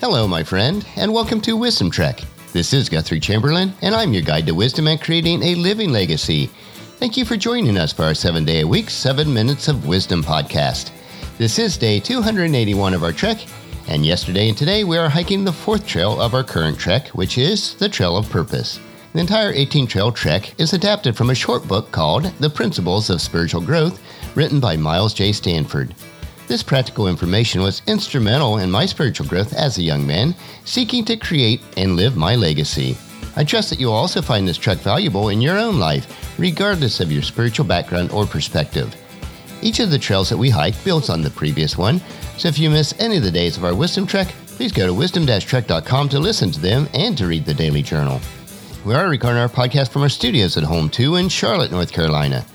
Hello, my friend, and welcome to Wisdom Trek. This is Guthrie Chamberlain, and I'm your guide to wisdom and creating a living legacy. Thank you for joining us for our seven day a week, seven minutes of wisdom podcast. This is day 281 of our trek, and yesterday and today we are hiking the fourth trail of our current trek, which is the Trail of Purpose. The entire 18 trail trek is adapted from a short book called The Principles of Spiritual Growth, written by Miles J. Stanford. This practical information was instrumental in my spiritual growth as a young man, seeking to create and live my legacy. I trust that you'll also find this trek valuable in your own life, regardless of your spiritual background or perspective. Each of the trails that we hike builds on the previous one, so if you miss any of the days of our Wisdom Trek, please go to wisdom-trek.com to listen to them and to read the daily journal. We are recording our podcast from our studios at home too in Charlotte, North Carolina.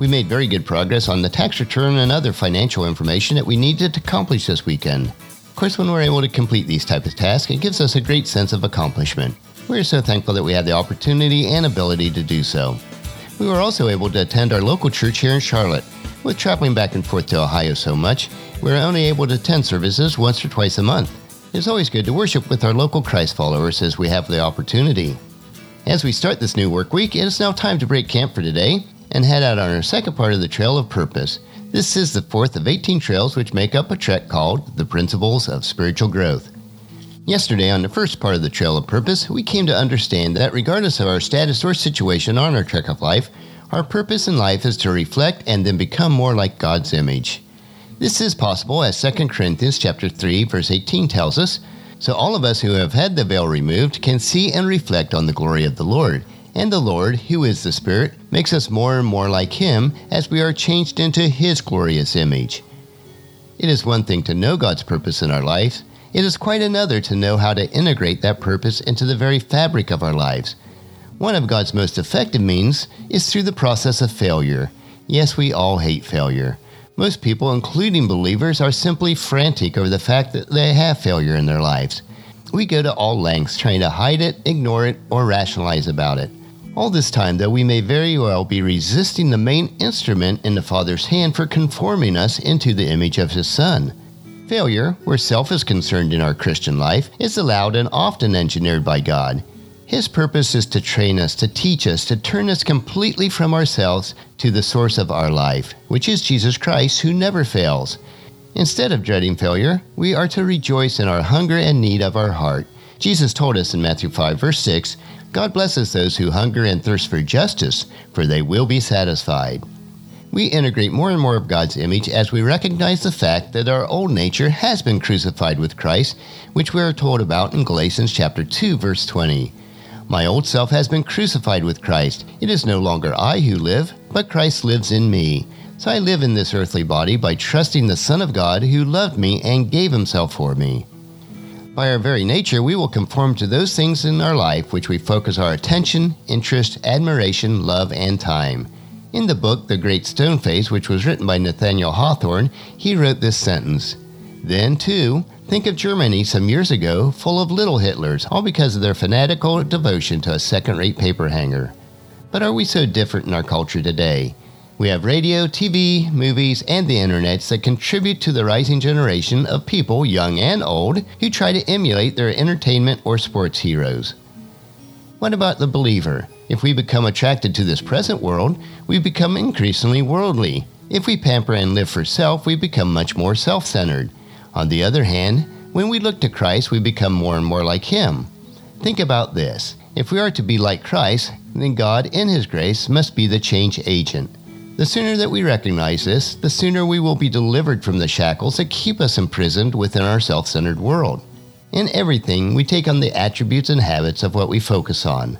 We made very good progress on the tax return and other financial information that we needed to accomplish this weekend. Of course, when we're able to complete these types of tasks, it gives us a great sense of accomplishment. We are so thankful that we had the opportunity and ability to do so. We were also able to attend our local church here in Charlotte. With traveling back and forth to Ohio so much, we are only able to attend services once or twice a month. It's always good to worship with our local Christ followers as we have the opportunity. As we start this new work week, it is now time to break camp for today and head out on our second part of the Trail of Purpose. This is the fourth of 18 trails which make up a trek called The Principles of Spiritual Growth. Yesterday, on the first part of the Trail of Purpose, we came to understand that regardless of our status or situation on our trek of life, our purpose in life is to reflect and then become more like God's image. This is possible as 2 Corinthians chapter 3 verse 18 tells us, so all of us who have had the veil removed can see and reflect on the glory of the Lord and the Lord, who is the Spirit, makes us more and more like Him as we are changed into His glorious image. It is one thing to know God's purpose in our lives, it is quite another to know how to integrate that purpose into the very fabric of our lives. One of God's most effective means is through the process of failure. Yes, we all hate failure. Most people, including believers, are simply frantic over the fact that they have failure in their lives. We go to all lengths trying to hide it, ignore it, or rationalize about it. All this time, though, we may very well be resisting the main instrument in the Father's hand for conforming us into the image of His Son. Failure, where self is concerned in our Christian life, is allowed and often engineered by God. His purpose is to train us, to teach us, to turn us completely from ourselves to the source of our life, which is Jesus Christ, who never fails. Instead of dreading failure, we are to rejoice in our hunger and need of our heart. Jesus told us in Matthew 5, verse 6, God blesses those who hunger and thirst for justice, for they will be satisfied. We integrate more and more of God's image as we recognize the fact that our old nature has been crucified with Christ, which we are told about in Galatians chapter 2 verse 20. My old self has been crucified with Christ. It is no longer I who live, but Christ lives in me. So I live in this earthly body by trusting the Son of God who loved me and gave himself for me. By our very nature, we will conform to those things in our life which we focus our attention, interest, admiration, love, and time. In the book The Great Stone Face, which was written by Nathaniel Hawthorne, he wrote this sentence Then, too, think of Germany some years ago, full of little Hitlers, all because of their fanatical devotion to a second rate paper hanger. But are we so different in our culture today? We have radio, TV, movies, and the internet that contribute to the rising generation of people, young and old, who try to emulate their entertainment or sports heroes. What about the believer? If we become attracted to this present world, we become increasingly worldly. If we pamper and live for self, we become much more self centered. On the other hand, when we look to Christ, we become more and more like Him. Think about this. If we are to be like Christ, then God, in His grace, must be the change agent. The sooner that we recognize this, the sooner we will be delivered from the shackles that keep us imprisoned within our self centered world. In everything, we take on the attributes and habits of what we focus on.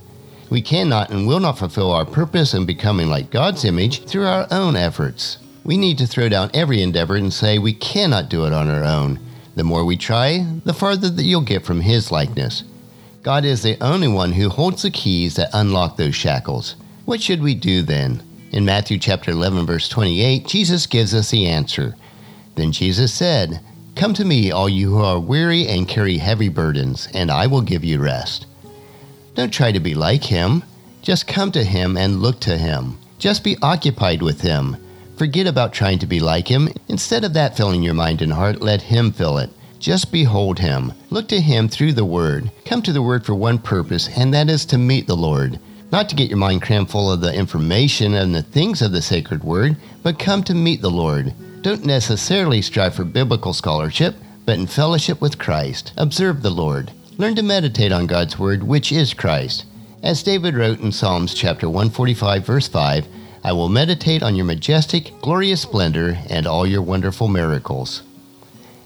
We cannot and will not fulfill our purpose in becoming like God's image through our own efforts. We need to throw down every endeavor and say we cannot do it on our own. The more we try, the farther that you'll get from His likeness. God is the only one who holds the keys that unlock those shackles. What should we do then? In Matthew chapter 11 verse 28, Jesus gives us the answer. Then Jesus said, "Come to me, all you who are weary and carry heavy burdens, and I will give you rest." Don't try to be like him. Just come to him and look to him. Just be occupied with him. Forget about trying to be like him. Instead of that filling your mind and heart, let him fill it. Just behold him. Look to him through the word. Come to the word for one purpose, and that is to meet the Lord. Not to get your mind crammed full of the information and the things of the sacred word, but come to meet the Lord. Don't necessarily strive for biblical scholarship, but in fellowship with Christ. Observe the Lord. Learn to meditate on God's word, which is Christ. As David wrote in Psalms chapter 145 verse 5, I will meditate on your majestic, glorious splendor and all your wonderful miracles.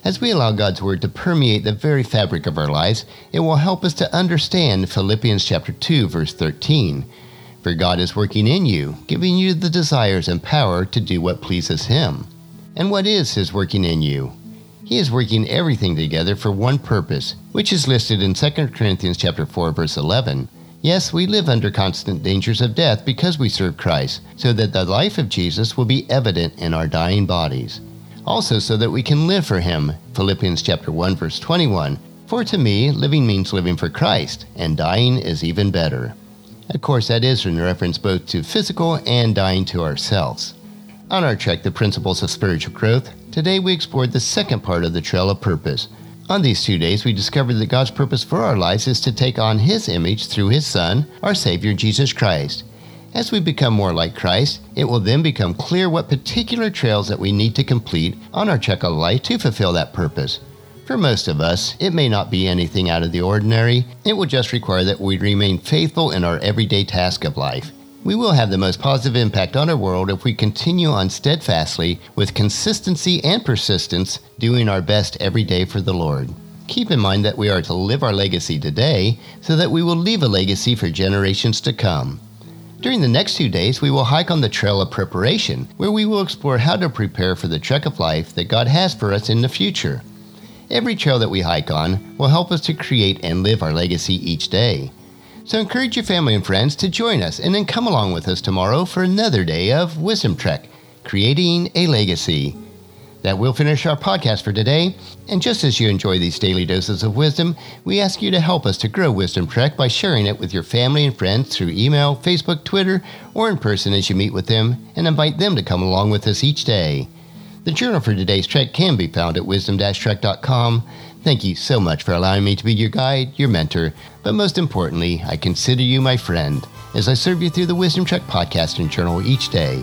As we allow God's word to permeate the very fabric of our lives, it will help us to understand Philippians chapter 2 verse 13. For God is working in you, giving you the desires and power to do what pleases him. And what is his working in you? He is working everything together for one purpose, which is listed in 2 Corinthians chapter 4 verse 11. Yes, we live under constant dangers of death because we serve Christ, so that the life of Jesus will be evident in our dying bodies. Also so that we can live for him. Philippians chapter 1 verse 21. For to me, living means living for Christ, and dying is even better. Of course, that is in reference both to physical and dying to ourselves. On our trek, The Principles of Spiritual Growth, today we explored the second part of the Trail of Purpose, on these two days, we discovered that God's purpose for our lives is to take on His image through His Son, our Savior Jesus Christ. As we become more like Christ, it will then become clear what particular trails that we need to complete on our check of life to fulfill that purpose. For most of us, it may not be anything out of the ordinary. It will just require that we remain faithful in our everyday task of life. We will have the most positive impact on our world if we continue on steadfastly with consistency and persistence, doing our best every day for the Lord. Keep in mind that we are to live our legacy today so that we will leave a legacy for generations to come. During the next two days, we will hike on the Trail of Preparation, where we will explore how to prepare for the trek of life that God has for us in the future. Every trail that we hike on will help us to create and live our legacy each day. So encourage your family and friends to join us and then come along with us tomorrow for another day of Wisdom Trek, creating a legacy. That will finish our podcast for today. And just as you enjoy these daily doses of wisdom, we ask you to help us to grow Wisdom Trek by sharing it with your family and friends through email, Facebook, Twitter, or in person as you meet with them and invite them to come along with us each day. The journal for today's trek can be found at wisdom-trek.com. Thank you so much for allowing me to be your guide, your mentor, but most importantly, I consider you my friend as I serve you through the Wisdom Trek podcast and journal each day.